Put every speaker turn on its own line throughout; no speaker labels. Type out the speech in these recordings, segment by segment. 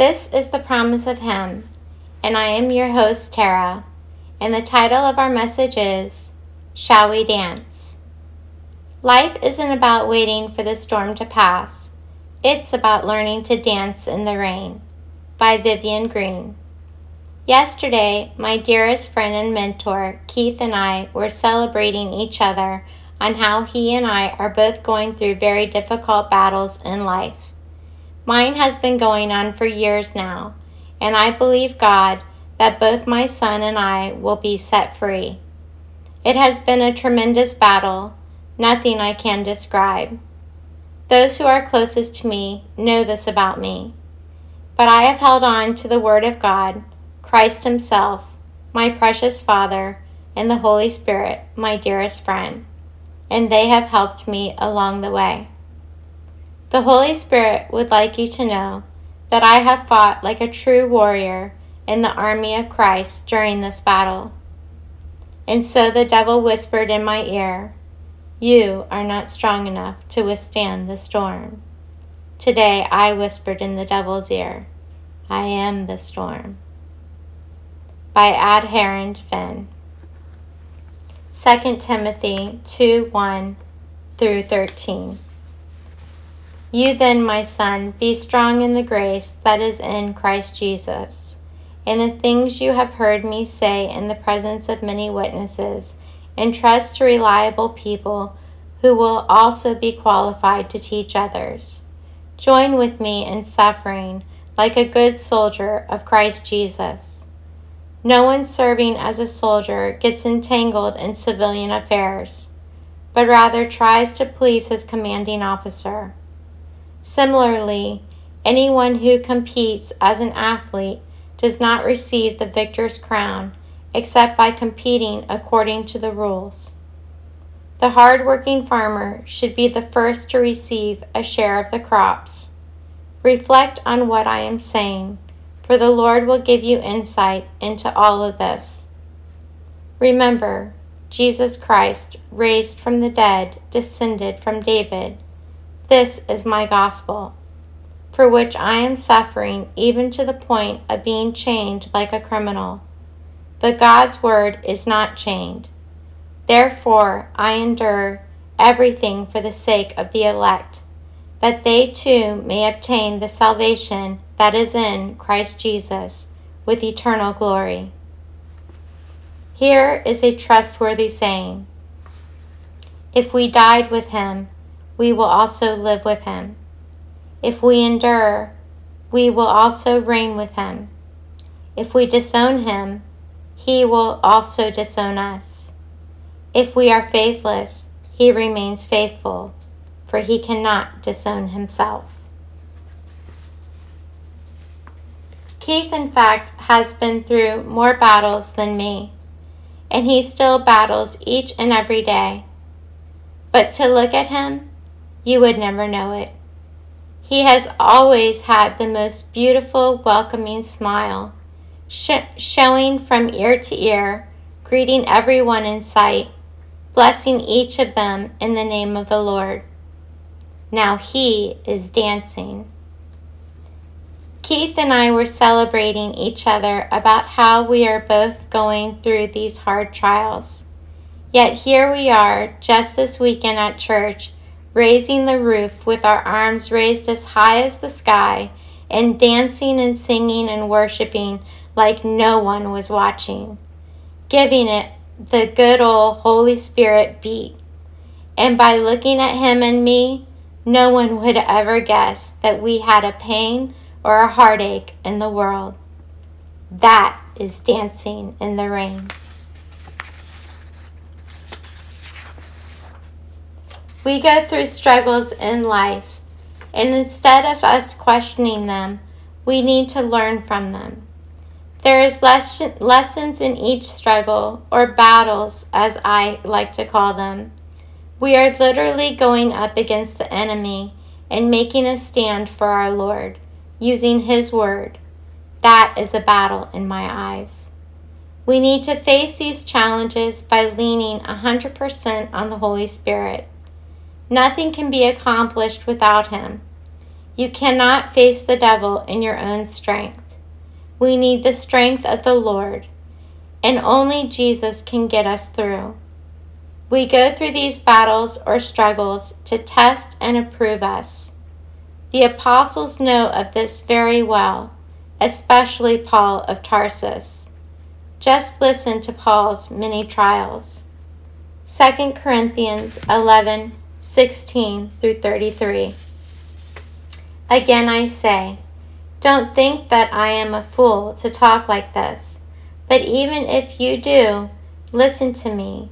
This is the promise of Him, and I am your host, Tara, and the title of our message is Shall We Dance? Life isn't about waiting for the storm to pass, it's about learning to dance in the rain. By Vivian Greene. Yesterday, my dearest friend and mentor, Keith, and I were celebrating each other on how he and I are both going through very difficult battles in life. Mine has been going on for years now, and I believe God that both my son and I will be set free. It has been a tremendous battle, nothing I can describe. Those who are closest to me know this about me. But I have held on to the Word of God, Christ Himself, my precious Father, and the Holy Spirit, my dearest friend, and they have helped me along the way. The Holy Spirit would like you to know that I have fought like a true warrior in the army of Christ during this battle. And so the devil whispered in my ear, You are not strong enough to withstand the storm. Today I whispered in the devil's ear, I am the storm. By Adherend Finn. 2 Timothy 2 1 through 13. You then, my son, be strong in the grace that is in Christ Jesus. In the things you have heard me say in the presence of many witnesses, entrust to reliable people who will also be qualified to teach others. Join with me in suffering like a good soldier of Christ Jesus. No one serving as a soldier gets entangled in civilian affairs, but rather tries to please his commanding officer. Similarly, anyone who competes as an athlete does not receive the victor's crown except by competing according to the rules. The hard-working farmer should be the first to receive a share of the crops. Reflect on what I am saying, for the Lord will give you insight into all of this. Remember, Jesus Christ, raised from the dead, descended from David this is my gospel, for which I am suffering even to the point of being chained like a criminal. But God's word is not chained. Therefore, I endure everything for the sake of the elect, that they too may obtain the salvation that is in Christ Jesus with eternal glory. Here is a trustworthy saying If we died with him, we will also live with him. If we endure, we will also reign with him. If we disown him, he will also disown us. If we are faithless, he remains faithful, for he cannot disown himself. Keith, in fact, has been through more battles than me, and he still battles each and every day. But to look at him, you would never know it. He has always had the most beautiful, welcoming smile, sh- showing from ear to ear, greeting everyone in sight, blessing each of them in the name of the Lord. Now he is dancing. Keith and I were celebrating each other about how we are both going through these hard trials. Yet here we are, just this weekend at church raising the roof with our arms raised as high as the sky, and dancing and singing and worshiping like no one was watching, giving it the good old Holy Spirit beat. And by looking at him and me, no one would ever guess that we had a pain or a heartache in the world. That is dancing in the rain. We go through struggles in life, and instead of us questioning them, we need to learn from them. There is les- lessons in each struggle, or battles as I like to call them. We are literally going up against the enemy and making a stand for our Lord, using His word. That is a battle in my eyes. We need to face these challenges by leaning 100% on the Holy Spirit. Nothing can be accomplished without Him. You cannot face the devil in your own strength. We need the strength of the Lord, and only Jesus can get us through. We go through these battles or struggles to test and approve us. The apostles know of this very well, especially Paul of Tarsus. Just listen to Paul's many trials. 2 Corinthians 11 16 through 33. Again, I say, don't think that I am a fool to talk like this, but even if you do, listen to me,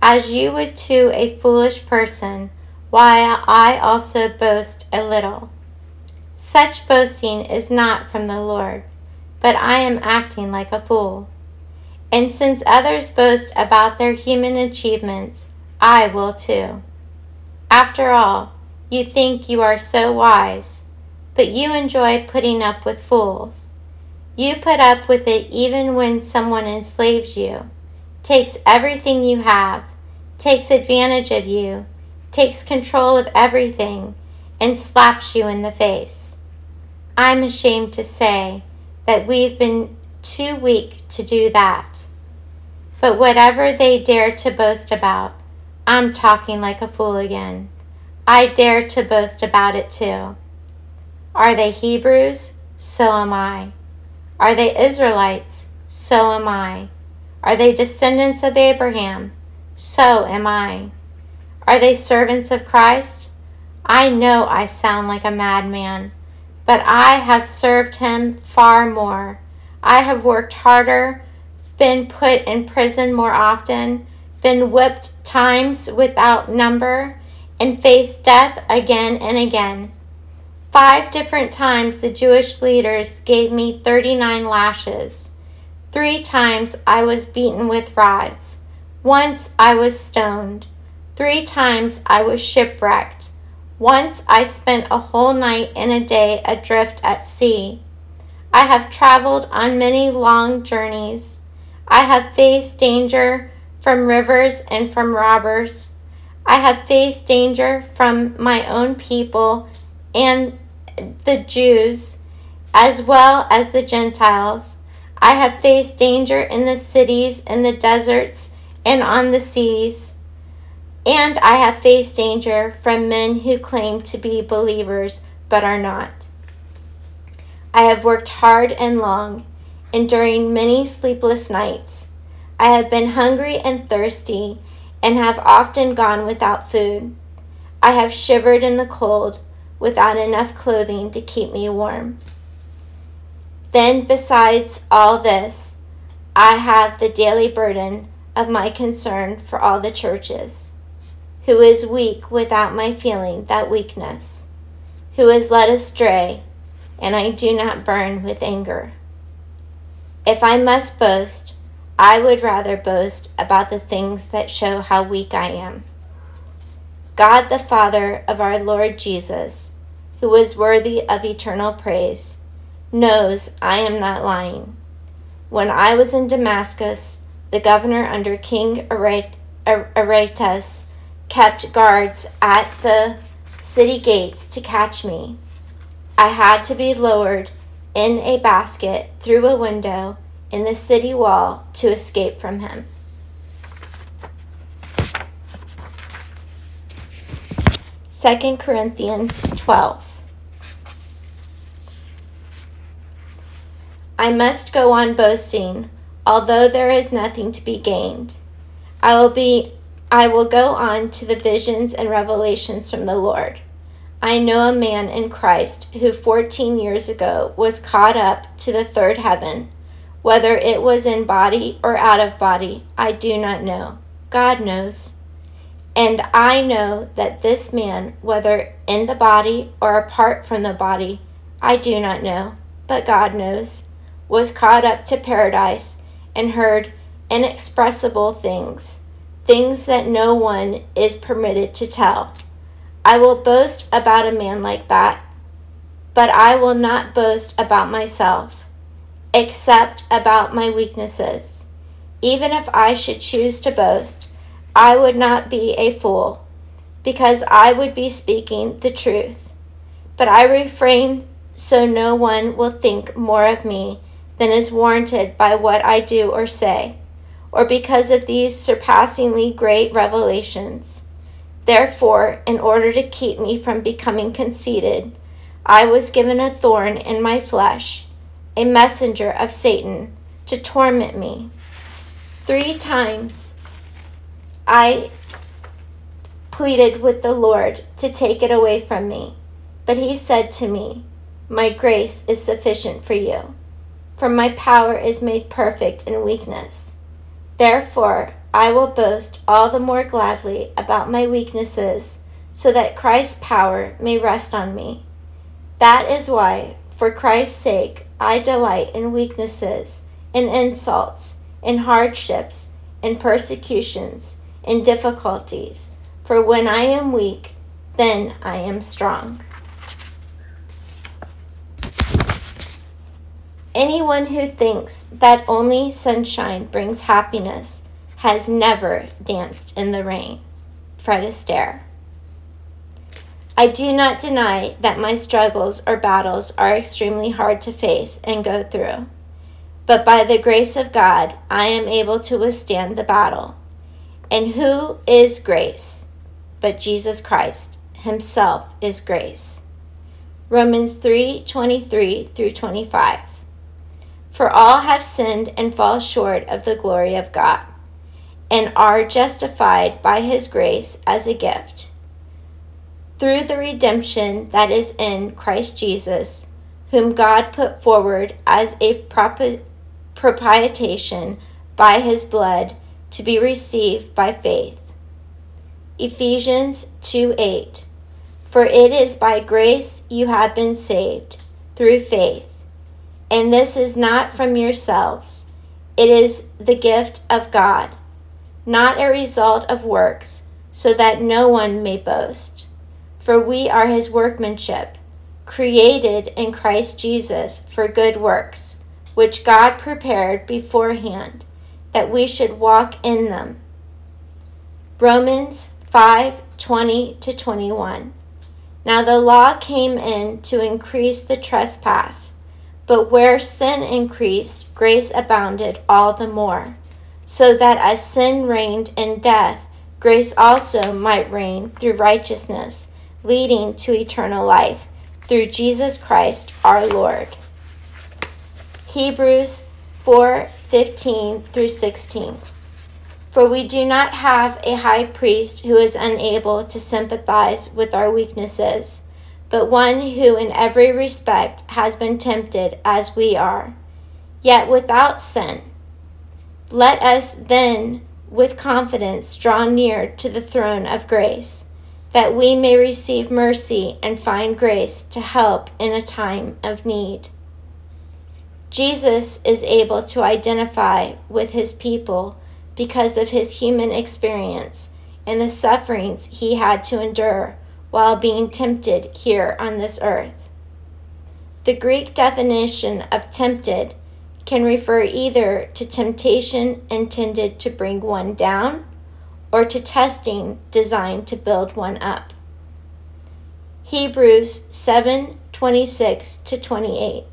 as you would to a foolish person, while I also boast a little. Such boasting is not from the Lord, but I am acting like a fool. And since others boast about their human achievements, I will too. After all, you think you are so wise but you enjoy putting up with fools. You put up with it even when someone enslaves you, takes everything you have, takes advantage of you, takes control of everything, and slaps you in the face. I'm ashamed to say that we've been too weak to do that. But whatever they dare to boast about, I'm talking like a fool again. I dare to boast about it too. Are they Hebrews? So am I. Are they Israelites? So am I. Are they descendants of Abraham? So am I. Are they servants of Christ? I know I sound like a madman, but I have served him far more. I have worked harder, been put in prison more often, been whipped times without number, and faced death again and again. Five different times the Jewish leaders gave me 39 lashes. Three times I was beaten with rods. Once I was stoned. Three times I was shipwrecked. Once I spent a whole night and a day adrift at sea. I have traveled on many long journeys. I have faced danger from rivers and from robbers. I have faced danger from my own people and the Jews as well as the Gentiles. I have faced danger in the cities, in the deserts, and on the seas. And I have faced danger from men who claim to be believers but are not. I have worked hard and long, enduring many sleepless nights. I have been hungry and thirsty, and have often gone without food. I have shivered in the cold without enough clothing to keep me warm. Then, besides all this, I have the daily burden of my concern for all the churches, who is weak without my feeling that weakness, who is led astray, and I do not burn with anger. If I must boast, I would rather boast about the things that show how weak I am. God the Father of our Lord Jesus, who is worthy of eternal praise, knows I am not lying. When I was in Damascus, the governor under King Aretas kept guards at the city gates to catch me. I had to be lowered in a basket through a window in the city wall to escape from him. 2 Corinthians 12. I must go on boasting, although there is nothing to be gained. I will be I will go on to the visions and revelations from the Lord. I know a man in Christ who 14 years ago was caught up to the third heaven. Whether it was in body or out of body, I do not know. God knows. And I know that this man, whether in the body or apart from the body, I do not know, but God knows, was caught up to paradise and heard inexpressible things, things that no one is permitted to tell. I will boast about a man like that, but I will not boast about myself, except about my weaknesses. Even if I should choose to boast, I would not be a fool, because I would be speaking the truth. But I refrain so no one will think more of me than is warranted by what I do or say, or because of these surpassingly great revelations. Therefore, in order to keep me from becoming conceited, I was given a thorn in my flesh, a messenger of Satan, to torment me. Three times I pleaded with the Lord to take it away from me, but he said to me, My grace is sufficient for you, for my power is made perfect in weakness. Therefore, I will boast all the more gladly about my weaknesses, so that Christ's power may rest on me. That is why, for Christ's sake, I delight in weaknesses, in insults, in hardships, in persecutions, in difficulties. For when I am weak, then I am strong. Anyone who thinks that only sunshine brings happiness has never danced in the rain. Fred Astaire. I do not deny that my struggles or battles are extremely hard to face and go through. But by the grace of God, I am able to withstand the battle. And who is grace? But Jesus Christ himself is grace. Romans 3:23 through 25. For all have sinned and fall short of the glory of God and are justified by his grace as a gift. Through the redemption that is in Christ Jesus, whom God put forward as a propitiation by his blood to be received by faith. Ephesians 2 8. For it is by grace you have been saved, through faith. And this is not from yourselves, it is the gift of God not a result of works, so that no one may boast. For we are his workmanship, created in Christ Jesus for good works, which God prepared beforehand that we should walk in them. Romans 5 20 to 21. Now the law came in to increase the trespass, but where sin increased, grace abounded all the more so that as sin reigned in death, grace also might reign through righteousness, leading to eternal life, through Jesus Christ our Lord. Hebrews 4:15 through 16. For we do not have a high priest who is unable to sympathize with our weaknesses, but one who in every respect has been tempted as we are, yet without sin. Let us then with confidence draw near to the throne of grace, that we may receive mercy and find grace to help in a time of need. Jesus is able to identify with his people because of his human experience and the sufferings he had to endure while being tempted here on this earth. The Greek definition of tempted can refer either to temptation intended to bring one down or to testing designed to build one up. Hebrews 7:26 to 28.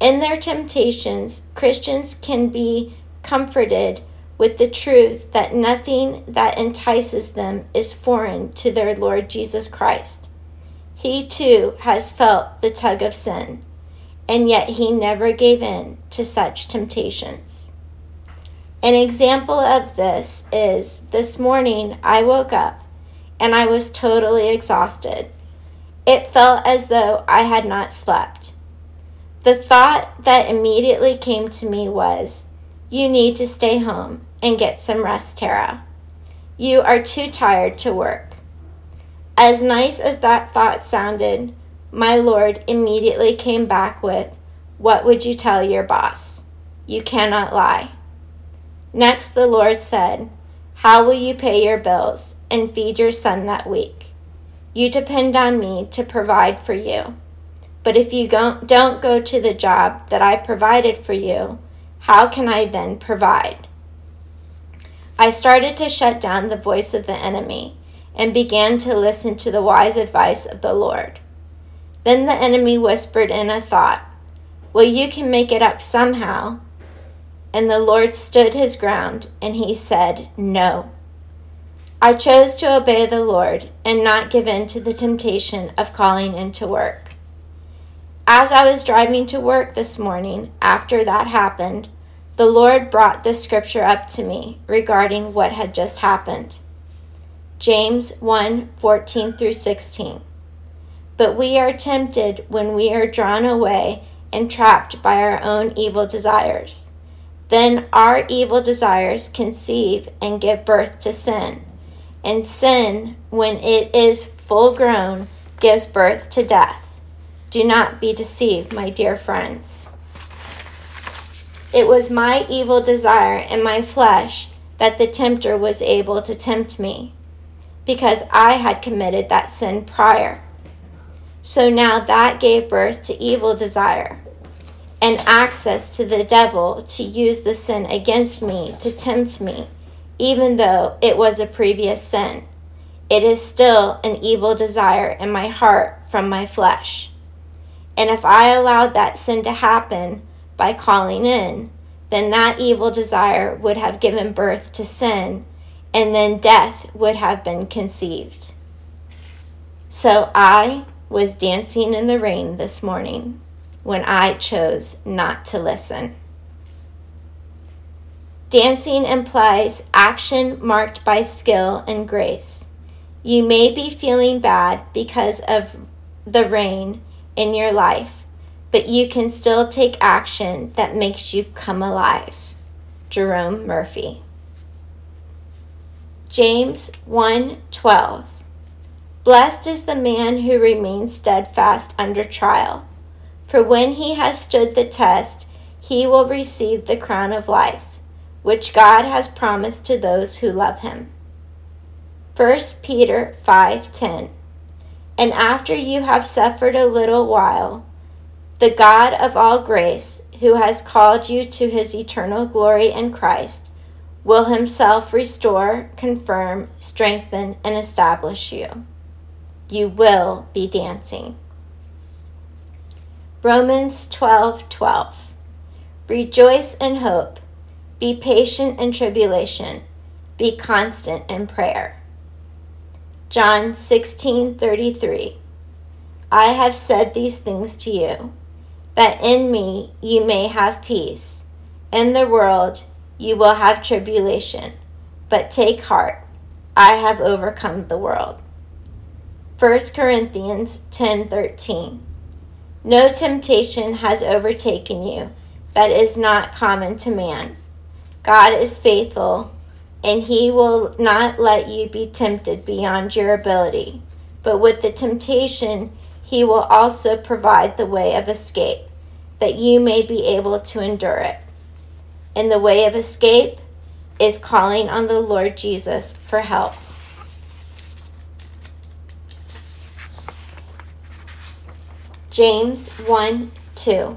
In their temptations, Christians can be comforted with the truth that nothing that entices them is foreign to their Lord Jesus Christ. He too has felt the tug of sin and yet he never gave in to such temptations. An example of this is this morning I woke up and I was totally exhausted. It felt as though I had not slept. The thought that immediately came to me was, You need to stay home and get some rest, Tara. You are too tired to work. As nice as that thought sounded, my Lord immediately came back with, What would you tell your boss? You cannot lie. Next, the Lord said, How will you pay your bills and feed your son that week? You depend on me to provide for you. But if you don't go to the job that I provided for you, how can I then provide? I started to shut down the voice of the enemy and began to listen to the wise advice of the Lord. Then the enemy whispered in a thought, Well, you can make it up somehow. And the Lord stood his ground, and he said, No. I chose to obey the Lord and not give in to the temptation of calling into work. As I was driving to work this morning, after that happened, the Lord brought this scripture up to me regarding what had just happened. James 1 14 through 16. But we are tempted when we are drawn away and trapped by our own evil desires. Then our evil desires conceive and give birth to sin. And sin, when it is full grown, gives birth to death. Do not be deceived, my dear friends. It was my evil desire in my flesh that the tempter was able to tempt me, because I had committed that sin prior. So now that gave birth to evil desire and access to the devil to use the sin against me to tempt me, even though it was a previous sin. It is still an evil desire in my heart from my flesh. And if I allowed that sin to happen by calling in, then that evil desire would have given birth to sin, and then death would have been conceived. So I was dancing in the rain this morning when I chose not to listen. Dancing implies action marked by skill and grace. You may be feeling bad because of the rain in your life, but you can still take action that makes you come alive. Jerome Murphy. James 1:12 Blessed is the man who remains steadfast under trial, for when he has stood the test, he will receive the crown of life, which God has promised to those who love him. 1 Peter 5:10 And after you have suffered a little while, the God of all grace, who has called you to his eternal glory in Christ, will himself restore, confirm, strengthen, and establish you you will be dancing. Romans 12 12. Rejoice in hope, be patient in tribulation, be constant in prayer. John 16 33. I have said these things to you, that in me you may have peace. In the world you will have tribulation, but take heart, I have overcome the world. 1 Corinthians 10:13 No temptation has overtaken you that is not common to man. God is faithful, and he will not let you be tempted beyond your ability. But with the temptation, he will also provide the way of escape, that you may be able to endure it. And the way of escape is calling on the Lord Jesus for help. James 1 2.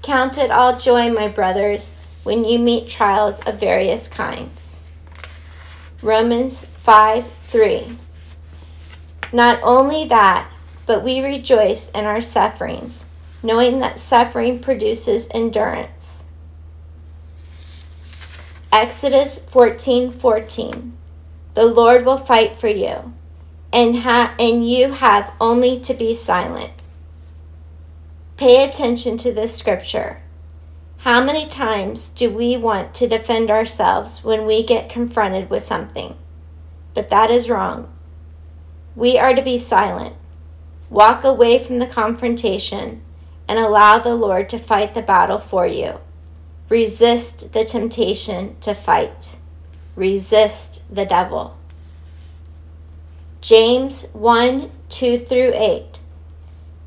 Count it all joy, my brothers, when you meet trials of various kinds. Romans 5 3. Not only that, but we rejoice in our sufferings, knowing that suffering produces endurance. Exodus 14 14. The Lord will fight for you, and, ha- and you have only to be silent. Pay attention to this scripture. How many times do we want to defend ourselves when we get confronted with something? But that is wrong. We are to be silent, walk away from the confrontation, and allow the Lord to fight the battle for you. Resist the temptation to fight. Resist the devil. James 1 2 through 8.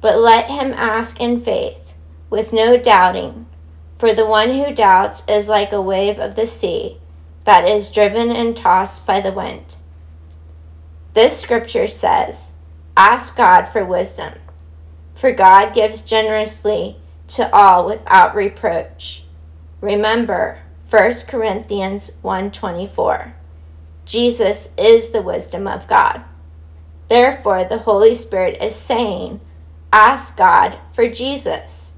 But let him ask in faith, with no doubting. For the one who doubts is like a wave of the sea that is driven and tossed by the wind. This scripture says, Ask God for wisdom, for God gives generously to all without reproach. Remember 1 Corinthians 1:24. Jesus is the wisdom of God. Therefore the Holy Spirit is saying, ask God for Jesus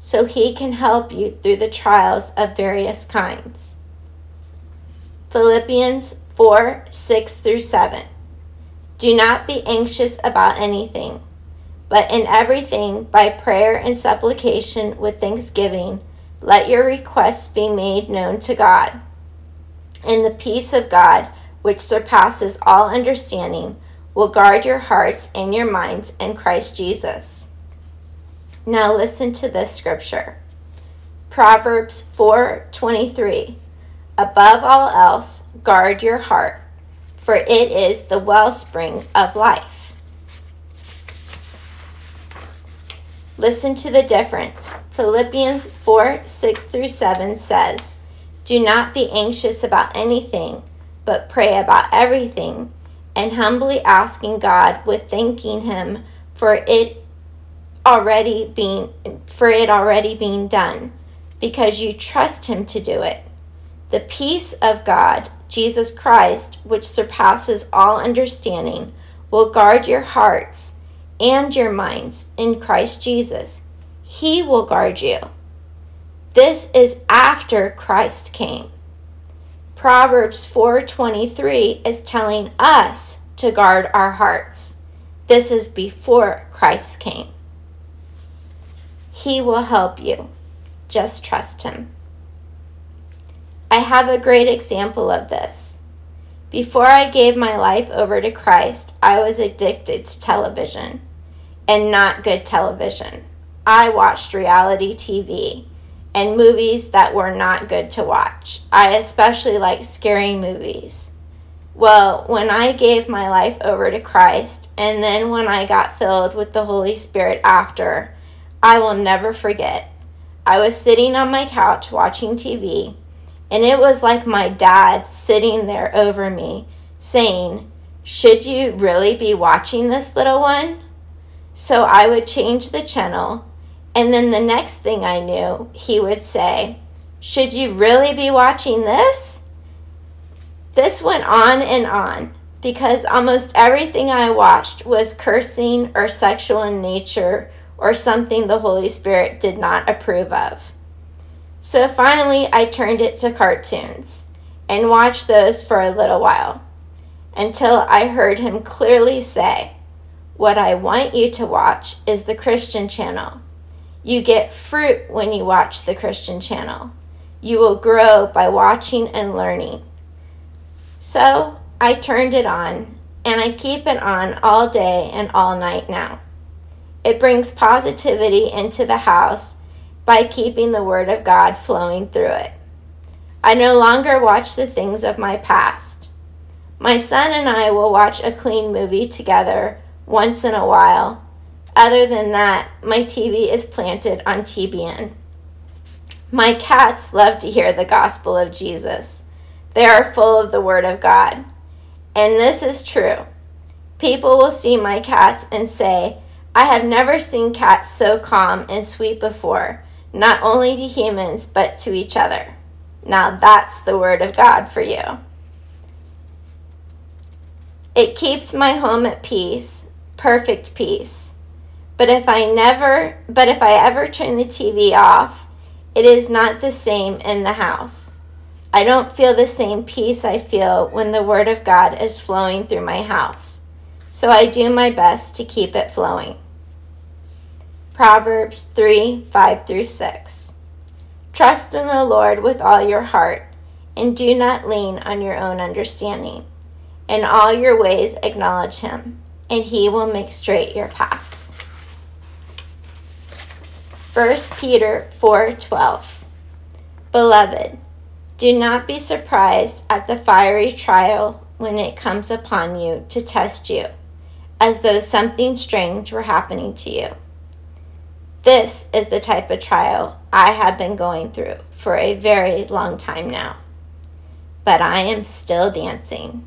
so he can help you through the trials of various kinds. Philippians 4 6 through 7. Do not be anxious about anything, but in everything, by prayer and supplication with thanksgiving, let your requests be made known to God. And the peace of God, which surpasses all understanding, will guard your hearts and your minds in Christ Jesus. Now listen to this scripture. Proverbs 4:23 Above all else, guard your heart, for it is the wellspring of life. Listen to the difference. Philippians 4 6 through 7 says, Do not be anxious about anything, but pray about everything and humbly asking God with thanking him for it already being for it already being done because you trust him to do it. The peace of God, Jesus Christ, which surpasses all understanding, will guard your hearts and your minds in Christ Jesus. He will guard you. This is after Christ came. Proverbs 4:23 is telling us to guard our hearts. This is before Christ came. He will help you. Just trust him. I have a great example of this. Before I gave my life over to Christ, I was addicted to television and not good television. I watched reality TV and movies that were not good to watch. I especially like scary movies. Well, when I gave my life over to Christ, and then when I got filled with the Holy Spirit after, I will never forget. I was sitting on my couch watching TV, and it was like my dad sitting there over me, saying, Should you really be watching this little one? So I would change the channel and then the next thing I knew, he would say, Should you really be watching this? This went on and on because almost everything I watched was cursing or sexual in nature or something the Holy Spirit did not approve of. So finally, I turned it to cartoons and watched those for a little while until I heard him clearly say, What I want you to watch is the Christian channel you get fruit when you watch the Christian channel. You will grow by watching and learning. So I turned it on, and I keep it on all day and all night now. It brings positivity into the house by keeping the Word of God flowing through it. I no longer watch the things of my past. My son and I will watch a clean movie together once in a while other than that, my TV is planted on TBN. My cats love to hear the gospel of Jesus. They are full of the Word of God. And this is true. People will see my cats and say, I have never seen cats so calm and sweet before, not only to humans, but to each other. Now that's the Word of God for you. It keeps my home at peace, perfect peace. But if I never, but if I ever turn the TV off, it is not the same in the house. I don't feel the same peace I feel when the Word of God is flowing through my house. So I do my best to keep it flowing. Proverbs 3 5 through 6. Trust in the Lord with all your heart, and do not lean on your own understanding. In all your ways acknowledge him, and he will make straight your paths. 1 Peter 4:12 Beloved, do not be surprised at the fiery trial when it comes upon you to test you, as though something strange were happening to you. This is the type of trial I have been going through for a very long time now. But I am still dancing.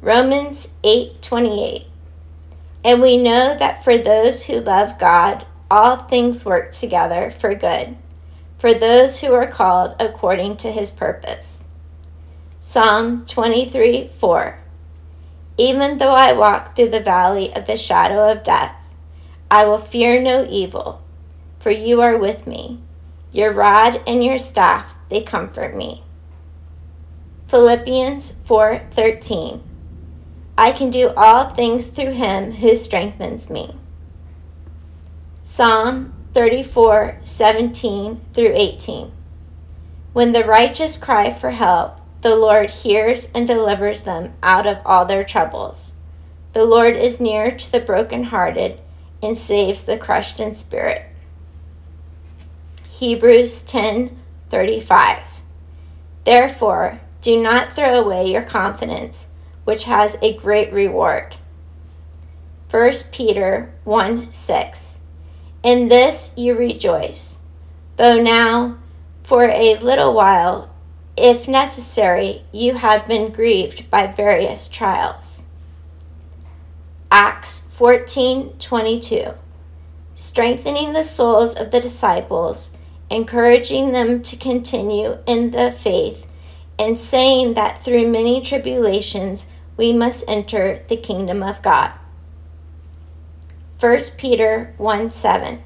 Romans 8:28 And we know that for those who love God all things work together for good for those who are called according to his purpose. Psalm 23 4 Even though I walk through the valley of the shadow of death, I will fear no evil, for you are with me. Your rod and your staff, they comfort me. Philippians 4:13 I can do all things through him who strengthens me. Psalm 34:17 through 18 When the righteous cry for help, the Lord hears and delivers them out of all their troubles. The Lord is near to the brokenhearted and saves the crushed in spirit. Hebrews 10:35 Therefore, do not throw away your confidence, which has a great reward. 1 Peter 1 6. In this you rejoice, though now, for a little while, if necessary, you have been grieved by various trials. Acts 14:22 Strengthening the souls of the disciples, encouraging them to continue in the faith, and saying that through many tribulations we must enter the kingdom of God. 1 Peter 1 7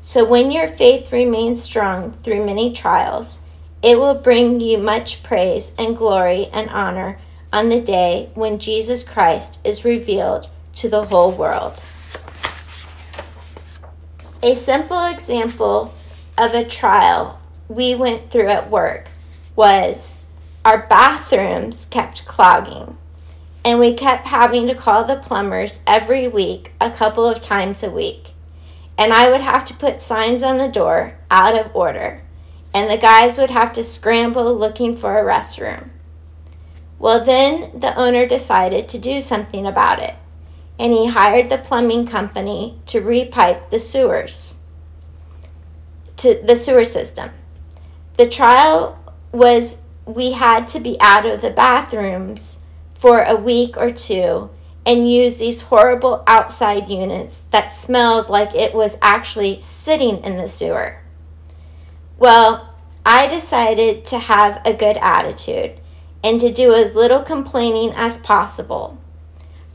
So when your faith remains strong through many trials, it will bring you much praise and glory and honor on the day when Jesus Christ is revealed to the whole world. A simple example of a trial we went through at work was our bathrooms kept clogging, and we kept having to call the plumbers every week, a couple of times a week. And I would have to put signs on the door out of order, and the guys would have to scramble looking for a restroom. Well, then the owner decided to do something about it and he hired the plumbing company to repipe the sewers to the sewer system. The trial was we had to be out of the bathrooms for a week or two and use these horrible outside units that smelled like it was actually sitting in the sewer. Well, I decided to have a good attitude and to do as little complaining as possible.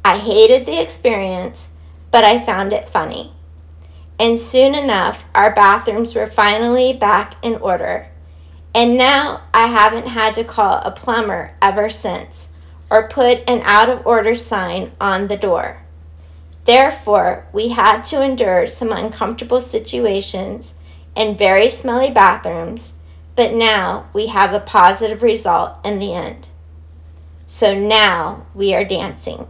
I hated the experience, but I found it funny. And soon enough, our bathrooms were finally back in order. And now I haven't had to call a plumber ever since or put an out of order sign on the door. Therefore, we had to endure some uncomfortable situations and very smelly bathrooms, but now we have a positive result in the end. So now we are dancing.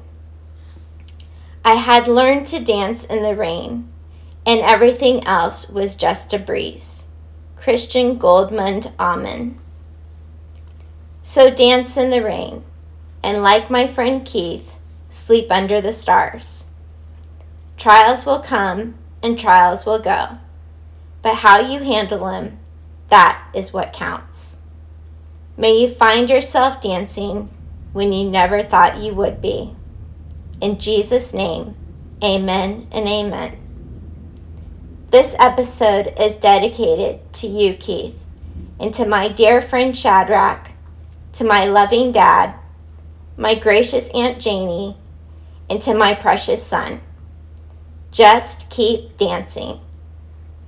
I had learned to dance in the rain, and everything else was just a breeze. Christian Goldmund Amen. So dance in the rain, and like my friend Keith, sleep under the stars. Trials will come and trials will go, but how you handle them, that is what counts. May you find yourself dancing when you never thought you would be. In Jesus' name, amen and amen. This episode is dedicated to you, Keith, and to my dear friend Shadrach, to my loving dad, my gracious Aunt Janie, and to my precious son. Just keep dancing.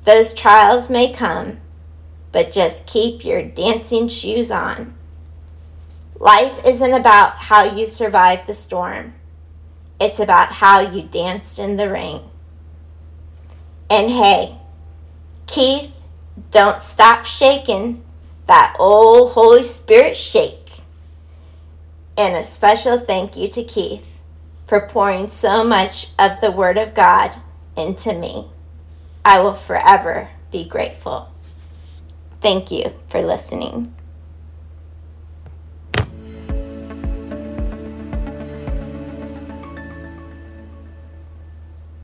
Those trials may come, but just keep your dancing shoes on. Life isn't about how you survive the storm. It's about how you danced in the rain. And hey, Keith, don't stop shaking that old Holy Spirit shake. And a special thank you to Keith for pouring so much of the Word of God into me. I will forever be grateful. Thank you for listening.